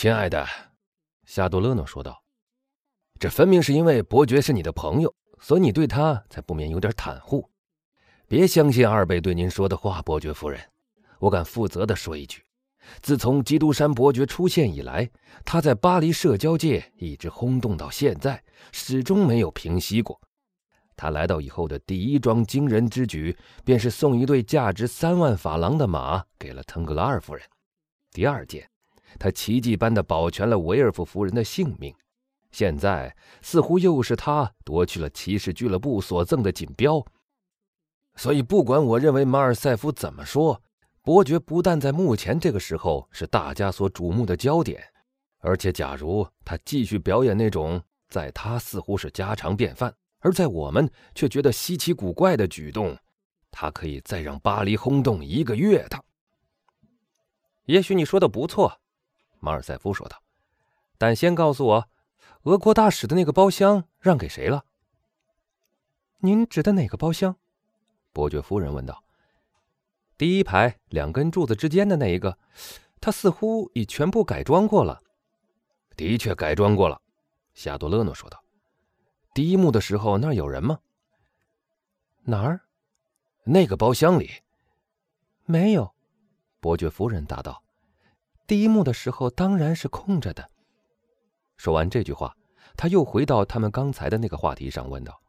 亲爱的，夏多勒诺说道：“这分明是因为伯爵是你的朋友，所以你对他才不免有点袒护。别相信二贝对您说的话，伯爵夫人。我敢负责的说一句，自从基督山伯爵出现以来，他在巴黎社交界一直轰动到现在，始终没有平息过。他来到以后的第一桩惊人之举，便是送一对价值三万法郎的马给了腾格拉尔夫人。第二件。”他奇迹般的保全了维尔夫夫人的性命，现在似乎又是他夺去了骑士俱乐部所赠的锦标。所以，不管我认为马尔塞夫怎么说，伯爵不但在目前这个时候是大家所瞩目的焦点，而且，假如他继续表演那种在他似乎是家常便饭，而在我们却觉得稀奇古怪的举动，他可以再让巴黎轰动一个月的。也许你说的不错。马尔塞夫说道：“但先告诉我，俄国大使的那个包厢让给谁了？”“您指的哪个包厢？”伯爵夫人问道。“第一排两根柱子之间的那一个，他似乎已全部改装过了。”“的确改装过了。”夏多勒诺说道。“第一幕的时候那儿有人吗？”“哪儿？”“那个包厢里。”“没有。”伯爵夫人答道。第一幕的时候当然是空着的。说完这句话，他又回到他们刚才的那个话题上，问道：“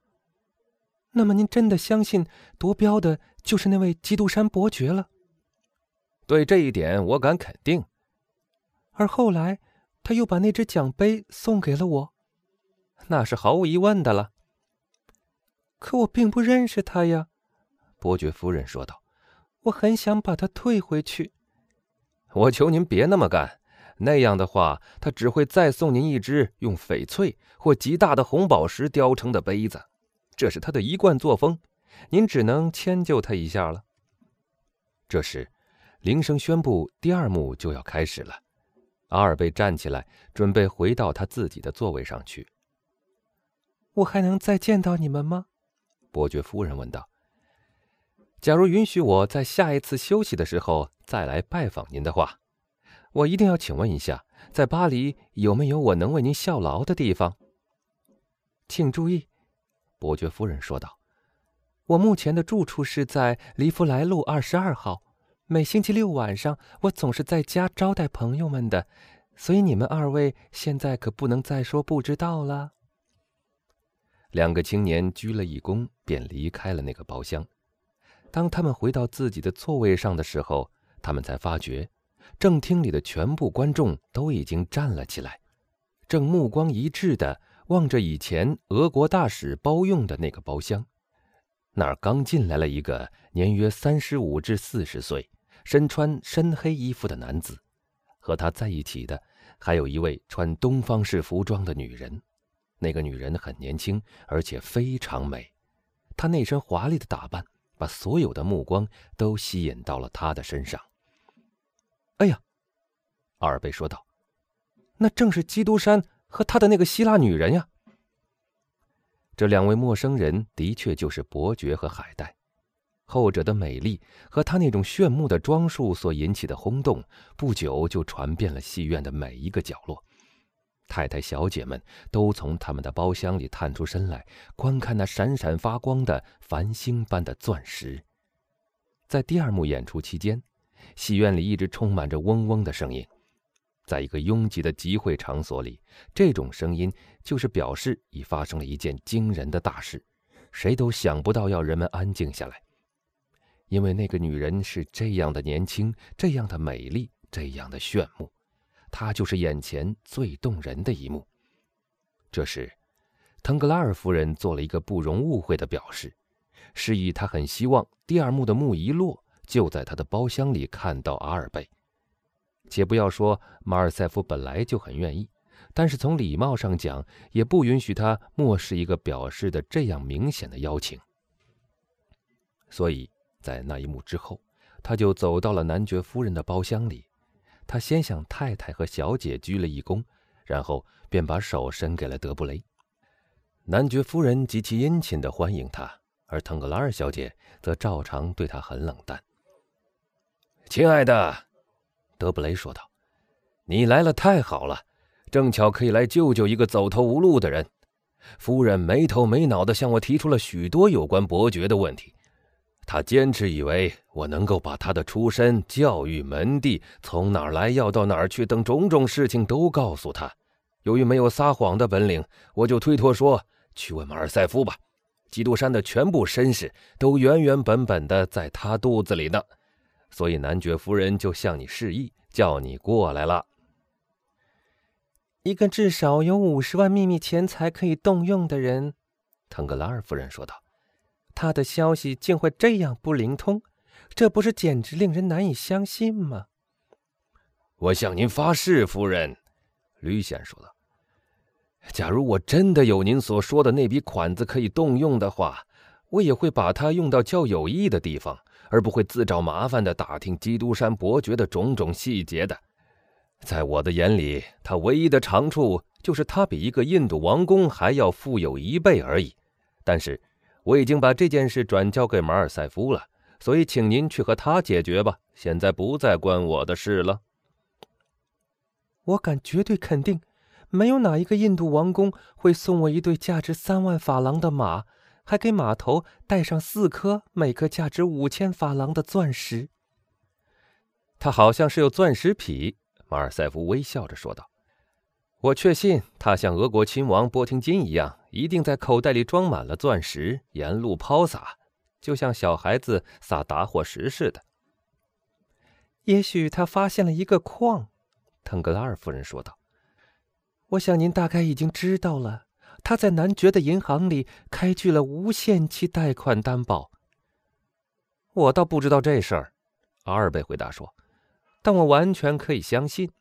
那么您真的相信夺标的就是那位基督山伯爵了？”“对这一点我敢肯定。”“而后来他又把那只奖杯送给了我，那是毫无疑问的了。”“可我并不认识他呀。”伯爵夫人说道，“我很想把它退回去。”我求您别那么干，那样的话，他只会再送您一只用翡翠或极大的红宝石雕成的杯子，这是他的一贯作风。您只能迁就他一下了。这时，铃声宣布第二幕就要开始了。阿尔贝站起来，准备回到他自己的座位上去。我还能再见到你们吗？伯爵夫人问道。假如允许我在下一次休息的时候再来拜访您的话，我一定要请问一下，在巴黎有没有我能为您效劳的地方？请注意，伯爵夫人说道：“我目前的住处是在黎弗莱路二十二号。每星期六晚上，我总是在家招待朋友们的，所以你们二位现在可不能再说不知道了。”两个青年鞠了一躬，便离开了那个包厢。当他们回到自己的座位上的时候，他们才发觉，正厅里的全部观众都已经站了起来，正目光一致地望着以前俄国大使包用的那个包厢。那儿刚进来了一个年约三十五至四十岁、身穿深黑衣服的男子，和他在一起的还有一位穿东方式服装的女人。那个女人很年轻，而且非常美，她那身华丽的打扮。把所有的目光都吸引到了他的身上。哎呀，阿尔贝说道：“那正是基督山和他的那个希腊女人呀。”这两位陌生人的确就是伯爵和海带。后者的美丽和他那种炫目的装束所引起的轰动，不久就传遍了戏院的每一个角落。太太、小姐们都从他们的包厢里探出身来，观看那闪闪发光的繁星般的钻石。在第二幕演出期间，戏院里一直充满着嗡嗡的声音。在一个拥挤的集会场所里，这种声音就是表示已发生了一件惊人的大事。谁都想不到要人们安静下来，因为那个女人是这样的年轻，这样的美丽，这样的炫目。他就是眼前最动人的一幕。这时，腾格拉尔夫人做了一个不容误会的表示，示意他很希望第二幕的幕一落，就在他的包厢里看到阿尔贝。且不要说马尔塞夫本来就很愿意，但是从礼貌上讲，也不允许他漠视一个表示的这样明显的邀请。所以在那一幕之后，他就走到了男爵夫人的包厢里。他先向太太和小姐鞠了一躬，然后便把手伸给了德布雷。男爵夫人极其殷勤地欢迎他，而腾格拉尔小姐则照常对他很冷淡。亲爱的，德布雷说道：“你来了太好了，正巧可以来救救一个走投无路的人。夫人没头没脑的向我提出了许多有关伯爵的问题，她坚持以为我能够把他的出身、教育、门第、从哪儿来要到哪儿去等种种事情都告诉他。由于没有撒谎的本领，我就推脱说去问马尔塞夫吧。基督山的全部身世都原原本本的在他肚子里呢，所以男爵夫人就向你示意，叫你过来了。一个至少有五十万秘密钱财可以动用的人，腾格拉尔夫人说道：“他的消息竟会这样不灵通，这不是简直令人难以相信吗？”我向您发誓，夫人，吕显说道：“假如我真的有您所说的那笔款子可以动用的话，我也会把它用到较有益的地方，而不会自找麻烦的打听基督山伯爵的种种细节的。”在我的眼里，他唯一的长处就是他比一个印度王公还要富有一倍而已。但是，我已经把这件事转交给马尔塞夫了，所以请您去和他解决吧。现在不再关我的事了。我敢绝对肯定，没有哪一个印度王公会送我一对价值三万法郎的马，还给马头带上四颗每颗价值五千法郎的钻石。他好像是有钻石癖。马尔塞夫微笑着说道：“我确信他像俄国亲王波廷金一样，一定在口袋里装满了钻石，沿路抛洒，就像小孩子撒打火石似的。也许他发现了一个矿。”腾格拉尔夫人说道：“我想您大概已经知道了，他在男爵的银行里开具了无限期贷款担保。”我倒不知道这事儿，阿尔贝回答说。但我完全可以相信。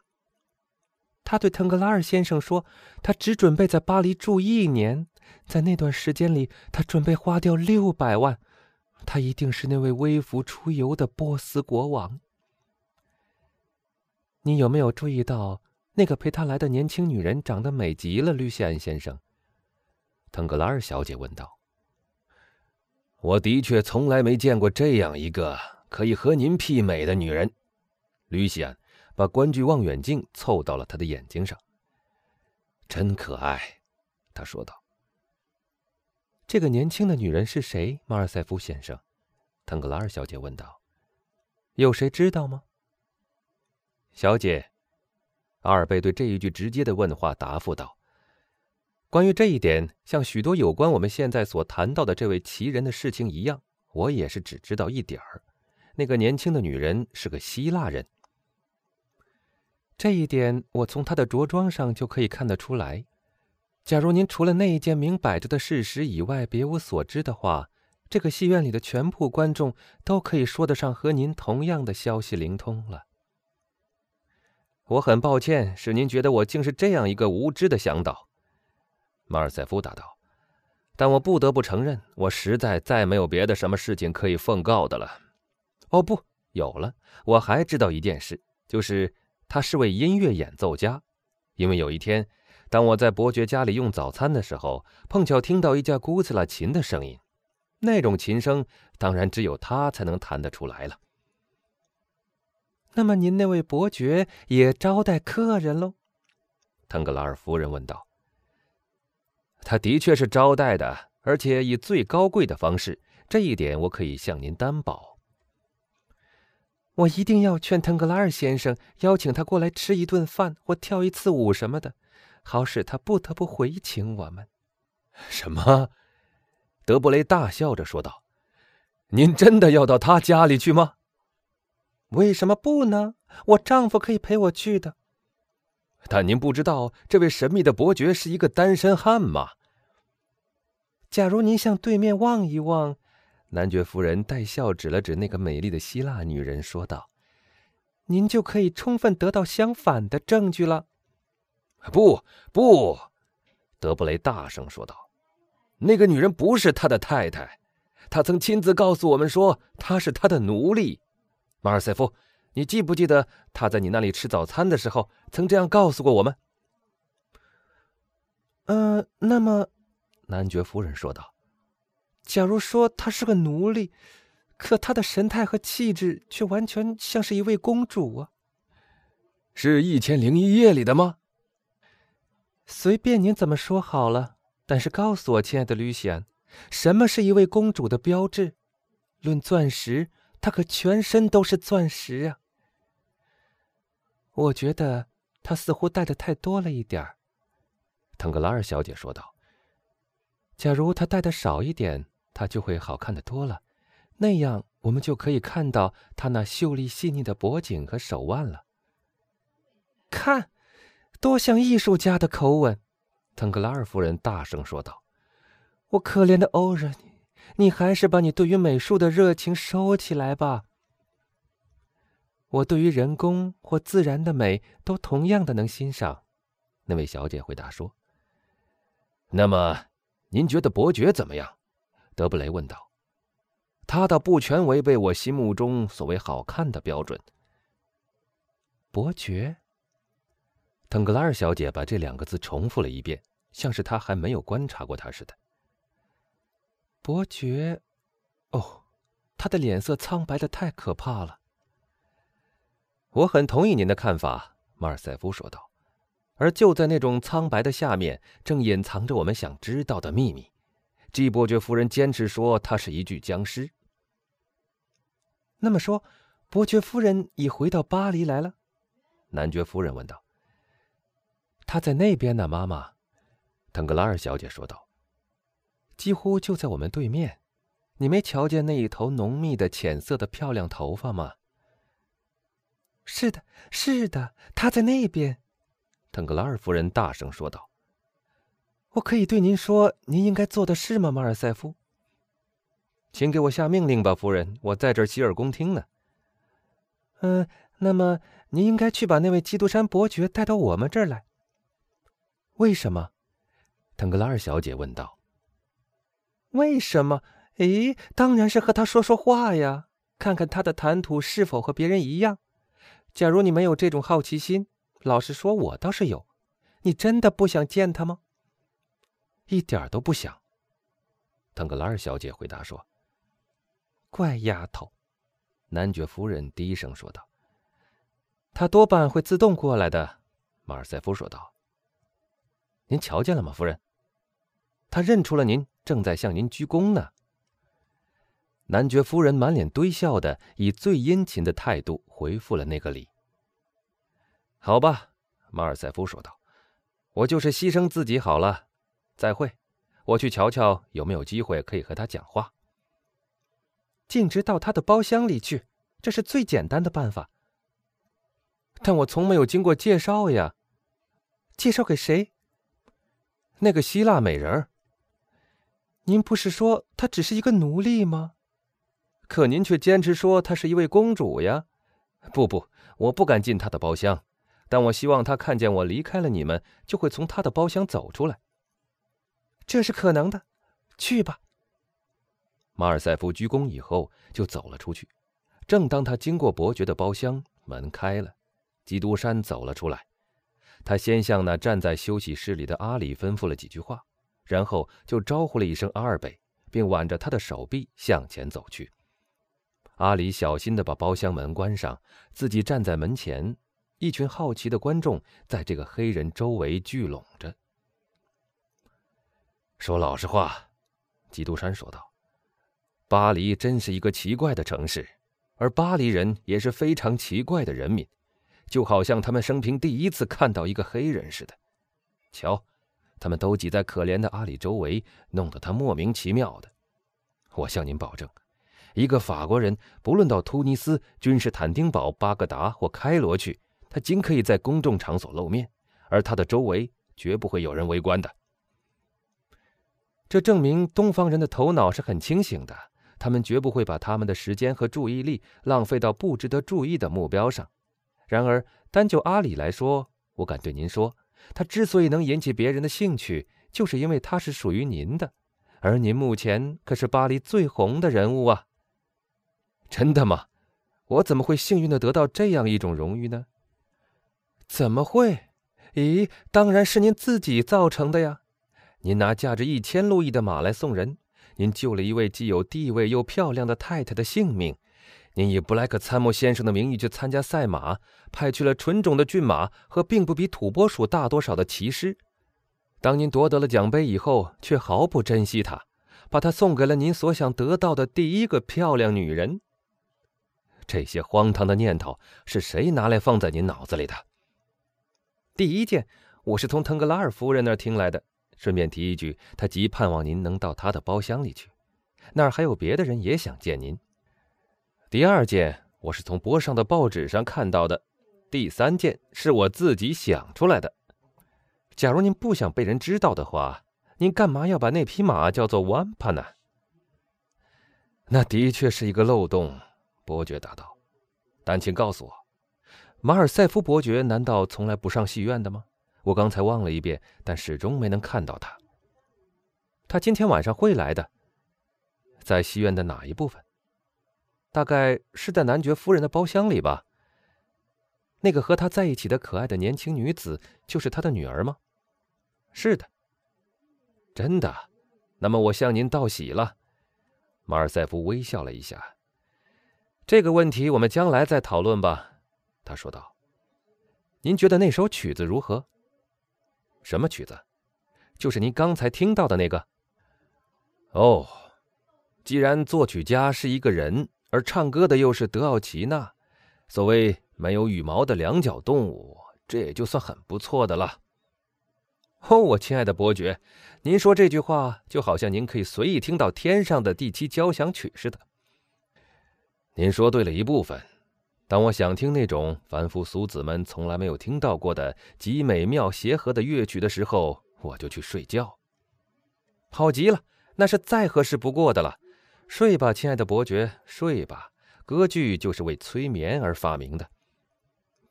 他对腾格拉尔先生说：“他只准备在巴黎住一年，在那段时间里，他准备花掉六百万。他一定是那位微服出游的波斯国王。”你有没有注意到那个陪他来的年轻女人长得美极了？吕西安先生，腾格拉尔小姐问道。“我的确从来没见过这样一个可以和您媲美的女人。”吕西安把观距望远镜凑到了他的眼睛上。真可爱，他说道。这个年轻的女人是谁？马尔塞夫先生，腾格拉尔小姐问道。有谁知道吗？小姐，阿尔贝对这一句直接的问话答复道：“关于这一点，像许多有关我们现在所谈到的这位奇人的事情一样，我也是只知道一点儿。那个年轻的女人是个希腊人。”这一点我从他的着装上就可以看得出来。假如您除了那一件明摆着的事实以外别无所知的话，这个戏院里的全部观众都可以说得上和您同样的消息灵通了。我很抱歉使您觉得我竟是这样一个无知的向导，马尔塞夫答道。但我不得不承认，我实在再没有别的什么事情可以奉告的了。哦，不，有了，我还知道一件事，就是。他是位音乐演奏家，因为有一天，当我在伯爵家里用早餐的时候，碰巧听到一架古斯拉琴的声音。那种琴声，当然只有他才能弹得出来了。那么，您那位伯爵也招待客人喽？腾格拉尔夫人问道。他的确是招待的，而且以最高贵的方式，这一点我可以向您担保。我一定要劝腾格拉尔先生邀请他过来吃一顿饭或跳一次舞什么的，好使他不得不回请我们。什么？德布雷大笑着说道：“您真的要到他家里去吗？为什么不呢？我丈夫可以陪我去的。但您不知道这位神秘的伯爵是一个单身汉吗？假如您向对面望一望。”男爵夫人带笑指了指那个美丽的希腊女人，说道：“您就可以充分得到相反的证据了。”“不，不！”德布雷大声说道，“那个女人不是他的太太，他曾亲自告诉我们说她是他的奴隶。马尔塞夫，你记不记得他在你那里吃早餐的时候曾这样告诉过我们？”“呃，那么，”男爵夫人说道。假如说她是个奴隶，可她的神态和气质却完全像是一位公主啊！是一千零一夜里的吗？随便您怎么说好了。但是告诉我，亲爱的吕显，什么是一位公主的标志？论钻石，她可全身都是钻石啊。我觉得她似乎戴的太多了一点儿。腾格拉尔小姐说道：“假如她戴的少一点，她就会好看的多了。那样，我们就可以看到她那秀丽细腻的脖颈和手腕了。看，多像艺术家的口吻。”腾格拉尔夫人大声说道：“我可怜的欧仁，你还是把你对于美术的热情收起来吧。我对于人工或自然的美都同样的能欣赏。”那位小姐回答说。“那么，您觉得伯爵怎么样？”德布雷问道。“他倒不全违背我心目中所谓好看的标准。”伯爵。腾格拉尔小姐把这两个字重复了一遍，像是她还没有观察过他似的。伯爵，哦，他的脸色苍白的太可怕了。我很同意您的看法，马尔塞夫说道。而就在那种苍白的下面，正隐藏着我们想知道的秘密。季伯爵夫人坚持说他是一具僵尸。那么说，伯爵夫人已回到巴黎来了？男爵夫人问道。他在那边呢，妈妈。”腾格拉尔小姐说道，“几乎就在我们对面。你没瞧见那一头浓密的浅色的漂亮头发吗？”“是的，是的，他在那边。”腾格拉尔夫人大声说道。“我可以对您说您应该做的事吗，马尔塞夫？”“请给我下命令吧，夫人，我在这儿洗耳恭听呢。”“嗯，那么您应该去把那位基督山伯爵带到我们这儿来。”为什么？腾格拉尔小姐问道。为什么？诶，当然是和他说说话呀，看看他的谈吐是否和别人一样。假如你没有这种好奇心，老实说，我倒是有。你真的不想见他吗？一点都不想。腾格拉尔小姐回答说。怪丫头，男爵夫人低声说道。他多半会自动过来的，马尔塞夫说道。您瞧见了吗，夫人？他认出了您，正在向您鞠躬呢。男爵夫人满脸堆笑的，以最殷勤的态度回复了那个礼。好吧，马尔塞夫说道：“我就是牺牲自己好了。再会，我去瞧瞧有没有机会可以和他讲话。径直到他的包厢里去，这是最简单的办法。但我从没有经过介绍呀。介绍给谁？”那个希腊美人儿，您不是说她只是一个奴隶吗？可您却坚持说她是一位公主呀！不不，我不敢进她的包厢，但我希望她看见我离开了你们，就会从她的包厢走出来。这是可能的，去吧。马尔塞夫鞠躬以后就走了出去。正当他经过伯爵的包厢，门开了，基督山走了出来。他先向那站在休息室里的阿里吩咐了几句话，然后就招呼了一声阿尔贝，并挽着他的手臂向前走去。阿里小心地把包厢门关上，自己站在门前。一群好奇的观众在这个黑人周围聚拢着。说老实话，基督山说道：“巴黎真是一个奇怪的城市，而巴黎人也是非常奇怪的人民。”就好像他们生平第一次看到一个黑人似的，瞧，他们都挤在可怜的阿里周围，弄得他莫名其妙的。我向您保证，一个法国人不论到突尼斯、君士坦丁堡、巴格达或开罗去，他仅可以在公众场所露面，而他的周围绝不会有人围观的。这证明东方人的头脑是很清醒的，他们绝不会把他们的时间和注意力浪费到不值得注意的目标上。然而，单就阿里来说，我敢对您说，他之所以能引起别人的兴趣，就是因为他是属于您的，而您目前可是巴黎最红的人物啊！真的吗？我怎么会幸运的得到这样一种荣誉呢？怎么会？咦，当然是您自己造成的呀！您拿价值一千路易的马来送人，您救了一位既有地位又漂亮的太太的性命。您以布莱克参谋先生的名义去参加赛马，派去了纯种的骏马和并不比土拨鼠大多少的骑师。当您夺得了奖杯以后，却毫不珍惜它，把它送给了您所想得到的第一个漂亮女人。这些荒唐的念头是谁拿来放在您脑子里的？第一件，我是从腾格拉尔夫人那听来的。顺便提一句，他极盼望您能到他的包厢里去，那儿还有别的人也想见您。第二件，我是从博上的报纸上看到的。第三件，是我自己想出来的。假如您不想被人知道的话，您干嘛要把那匹马叫做万帕呢？那的确是一个漏洞，伯爵答道。但请告诉我，马尔塞夫伯爵难道从来不上戏院的吗？我刚才望了一遍，但始终没能看到他。他今天晚上会来的，在戏院的哪一部分？大概是在男爵夫人的包厢里吧。那个和他在一起的可爱的年轻女子，就是他的女儿吗？是的，真的。那么我向您道喜了。马尔塞夫微笑了一下。这个问题我们将来再讨论吧，他说道。您觉得那首曲子如何？什么曲子？就是您刚才听到的那个。哦，既然作曲家是一个人，而唱歌的又是德奥奇娜，所谓没有羽毛的两脚动物，这也就算很不错的了。哦，我亲爱的伯爵，您说这句话就好像您可以随意听到天上的第七交响曲似的。您说对了一部分，当我想听那种凡夫俗子们从来没有听到过的极美妙协和的乐曲的时候，我就去睡觉。好极了，那是再合适不过的了。睡吧，亲爱的伯爵，睡吧。歌剧就是为催眠而发明的。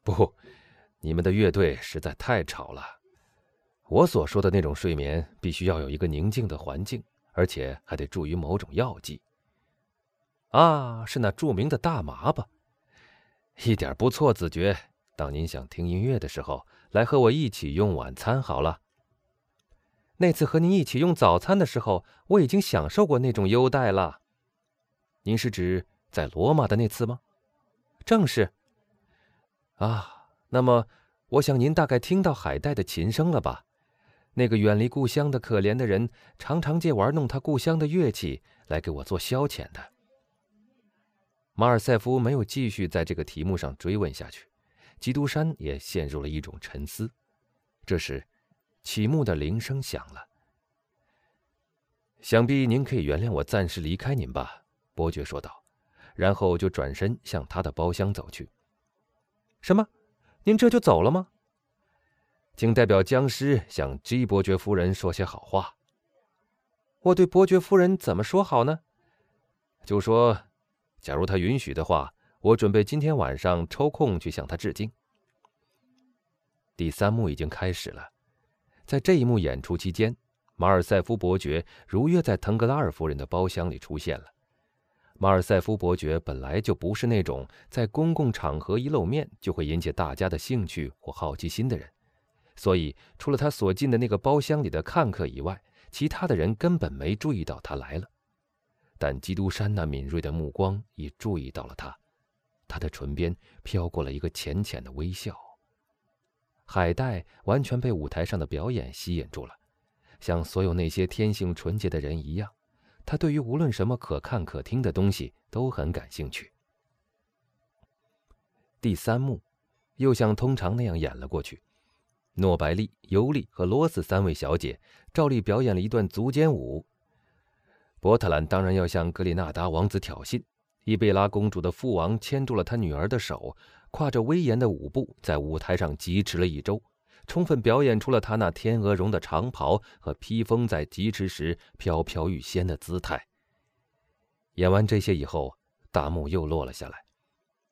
不，你们的乐队实在太吵了。我所说的那种睡眠，必须要有一个宁静的环境，而且还得注于某种药剂。啊，是那著名的大麻吧？一点不错，子爵。当您想听音乐的时候，来和我一起用晚餐好了。那次和您一起用早餐的时候，我已经享受过那种优待了。您是指在罗马的那次吗？正是。啊，那么我想您大概听到海带的琴声了吧？那个远离故乡的可怜的人，常常借玩弄他故乡的乐器来给我做消遣的。马尔塞夫没有继续在这个题目上追问下去，基督山也陷入了一种沉思。这时，启幕的铃声响了。想必您可以原谅我暂时离开您吧，伯爵说道，然后就转身向他的包厢走去。什么？您这就走了吗？请代表僵尸向 G 伯爵夫人说些好话。我对伯爵夫人怎么说好呢？就说，假如他允许的话，我准备今天晚上抽空去向他致敬。第三幕已经开始了，在这一幕演出期间，马尔塞夫伯爵如约在腾格拉尔夫人的包厢里出现了。马尔塞夫伯爵本来就不是那种在公共场合一露面就会引起大家的兴趣或好奇心的人。所以，除了他所进的那个包厢里的看客以外，其他的人根本没注意到他来了。但基督山那敏锐的目光已注意到了他，他的唇边飘过了一个浅浅的微笑。海带完全被舞台上的表演吸引住了，像所有那些天性纯洁的人一样，他对于无论什么可看可听的东西都很感兴趣。第三幕，又像通常那样演了过去。诺白利、尤利和罗斯三位小姐照例表演了一段足尖舞。波特兰当然要向格里纳达王子挑衅。伊贝拉公主的父王牵住了他女儿的手，跨着威严的舞步在舞台上疾驰了一周，充分表演出了他那天鹅绒的长袍和披风在疾驰时飘飘欲仙的姿态。演完这些以后，大幕又落了下来，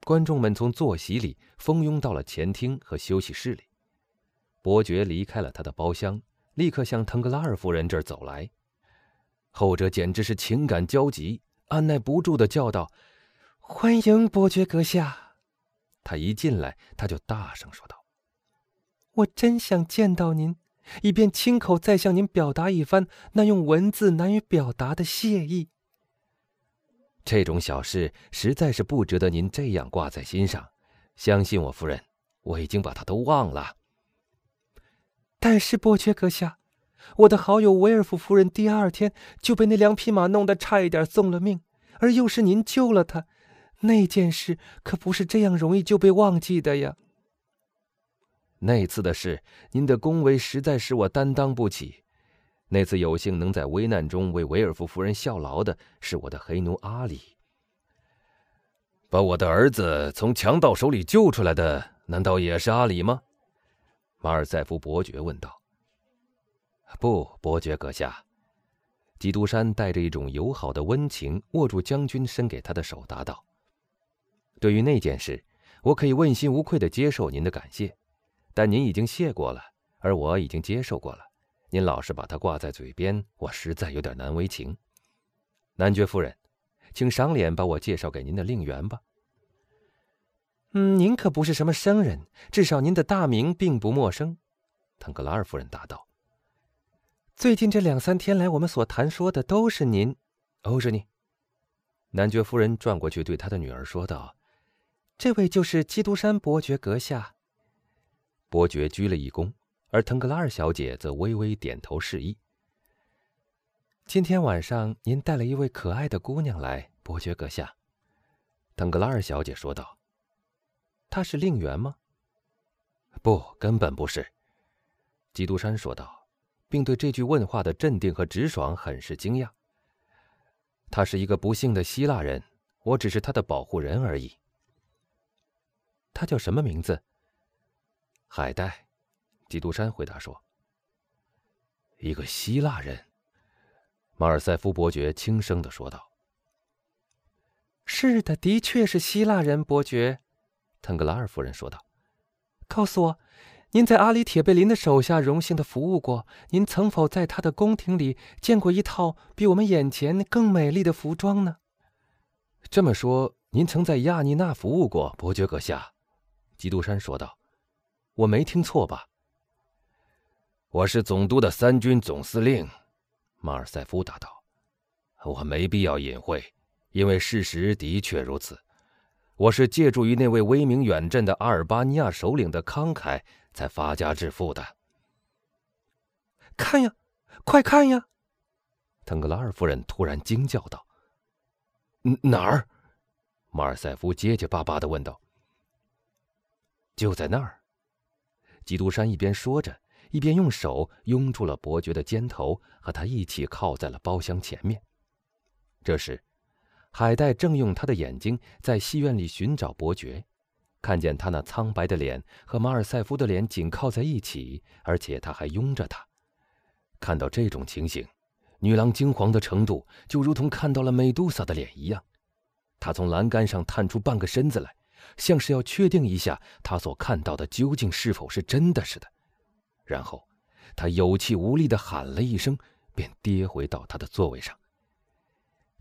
观众们从坐席里蜂拥到了前厅和休息室里。伯爵离开了他的包厢，立刻向腾格拉尔夫人这儿走来。后者简直是情感焦急，按耐不住的叫道：“欢迎伯爵阁下！”他一进来，他就大声说道：“我真想见到您，以便亲口再向您表达一番那用文字难以表达的谢意。”这种小事实在是不值得您这样挂在心上。相信我，夫人，我已经把他都忘了。但是伯爵阁下，我的好友维尔夫夫人第二天就被那两匹马弄得差一点送了命，而又是您救了她，那件事可不是这样容易就被忘记的呀。那次的事，您的恭维实在使我担当不起。那次有幸能在危难中为维尔夫夫人效劳的是我的黑奴阿里。把我的儿子从强盗手里救出来的，难道也是阿里吗？马尔塞夫伯爵问道。不，伯爵阁下。基督山带着一种友好的温情，握住将军伸给他的手，答道：“对于那件事，我可以问心无愧的接受您的感谢，但您已经谢过了，而我已经接受过了。”您老是把它挂在嘴边，我实在有点难为情。男爵夫人，请赏脸把我介绍给您的令媛吧。嗯，您可不是什么生人，至少您的大名并不陌生。”腾格拉尔夫人答道。“最近这两三天来，我们所谈说的都是您，欧什尼。”男爵夫人转过去对他的女儿说道：“这位就是基督山伯爵阁下。”伯爵鞠了一躬。而腾格拉尔小姐则微微点头示意。今天晚上您带了一位可爱的姑娘来，伯爵阁下。腾格拉尔小姐说道：“她是令媛吗？”“不，根本不是。”基督山说道，并对这句问话的镇定和直爽很是惊讶。“他是一个不幸的希腊人，我只是他的保护人而已。”“他叫什么名字？”“海带。”基督山回答说：“一个希腊人。”马尔塞夫伯爵轻声的说道。“是的，的确是希腊人，伯爵。”腾格拉尔夫人说道。“告诉我，您在阿里铁贝林的手下荣幸的服务过，您曾否在他的宫廷里见过一套比我们眼前更美丽的服装呢？”这么说，您曾在亚尼娜服务过，伯爵阁下？”基督山说道。“我没听错吧？”我是总督的三军总司令，马尔塞夫答道：“我没必要隐晦，因为事实的确如此。我是借助于那位威名远震的阿尔巴尼亚首领的慷慨，才发家致富的。”看呀，快看呀！腾格拉尔夫人突然惊叫道：“哪儿？”马尔塞夫结结巴巴的问道。“就在那儿。”基督山一边说着。一边用手拥住了伯爵的肩头，和他一起靠在了包厢前面。这时，海带正用他的眼睛在戏院里寻找伯爵，看见他那苍白的脸和马尔塞夫的脸紧靠在一起，而且他还拥着他。看到这种情形，女郎惊惶的程度就如同看到了美杜莎的脸一样。她从栏杆上探出半个身子来，像是要确定一下她所看到的究竟是否是真的似的。然后，他有气无力的喊了一声，便跌回到他的座位上。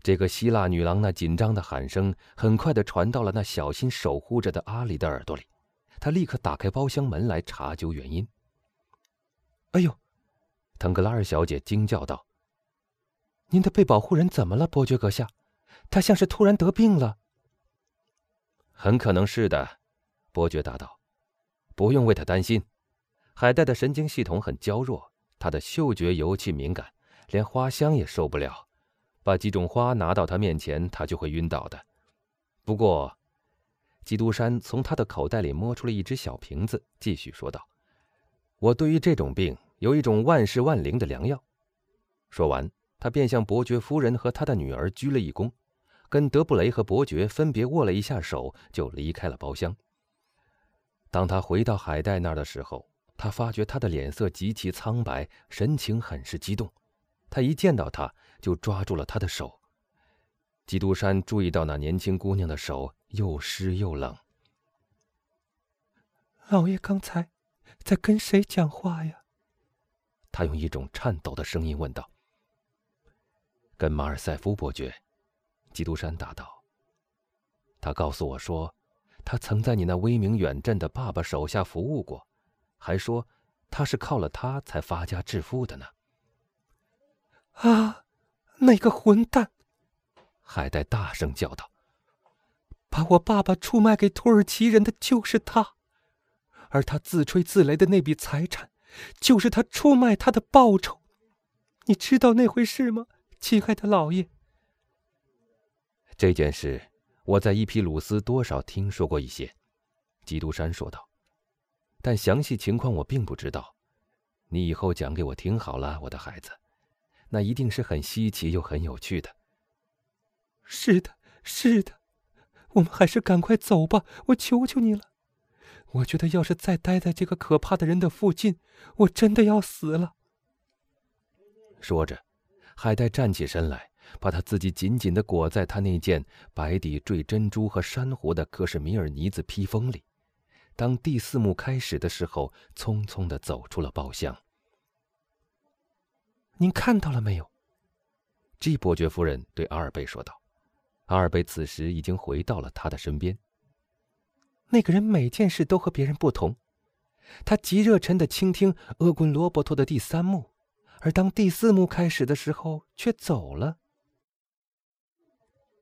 这个希腊女郎那紧张的喊声很快的传到了那小心守护着的阿里的耳朵里，他立刻打开包厢门来查究原因。哎呦！腾格拉尔小姐惊叫道：“您的被保护人怎么了，伯爵阁下？他像是突然得病了。”“很可能是的。”伯爵答道，“不用为他担心。”海带的神经系统很娇弱，他的嗅觉尤其敏感，连花香也受不了。把几种花拿到他面前，他就会晕倒的。不过，基督山从他的口袋里摸出了一只小瓶子，继续说道：“我对于这种病有一种万事万灵的良药。”说完，他便向伯爵夫人和他的女儿鞠了一躬，跟德布雷和伯爵分别握了一下手，就离开了包厢。当他回到海带那儿的时候，他发觉他的脸色极其苍白，神情很是激动。他一见到他，就抓住了他的手。基督山注意到那年轻姑娘的手又湿又冷。老爷刚才在跟谁讲话呀？他用一种颤抖的声音问道。“跟马尔塞夫伯爵。”基督山答道。“他告诉我说，他曾在你那威名远震的爸爸手下服务过。”还说，他是靠了他才发家致富的呢。啊，那个混蛋！海带大声叫道：“把我爸爸出卖给土耳其人的就是他，而他自吹自擂的那笔财产，就是他出卖他的报酬。你知道那回事吗，亲爱的老爷？”这件事，我在伊皮鲁斯多少听说过一些。”基督山说道，“但详细情况我并不知道。你以后讲给我听好了，我的孩子，那一定是很稀奇又很有趣的。”是的，是的，我们还是赶快走吧！我求求你了。我觉得要是再待在这个可怕的人的附近，我真的要死了。说着，海带站起身来，把他自己紧紧的裹在他那件白底缀珍珠和珊瑚的克什米尔呢子披风里。当第四幕开始的时候，匆匆的走出了包厢。您看到了没有？G 伯爵夫人对阿尔贝说道。阿尔贝此时已经回到了他的身边。那个人每件事都和别人不同，他极热忱的倾听厄滚罗伯托的第三幕，而当第四幕开始的时候却走了。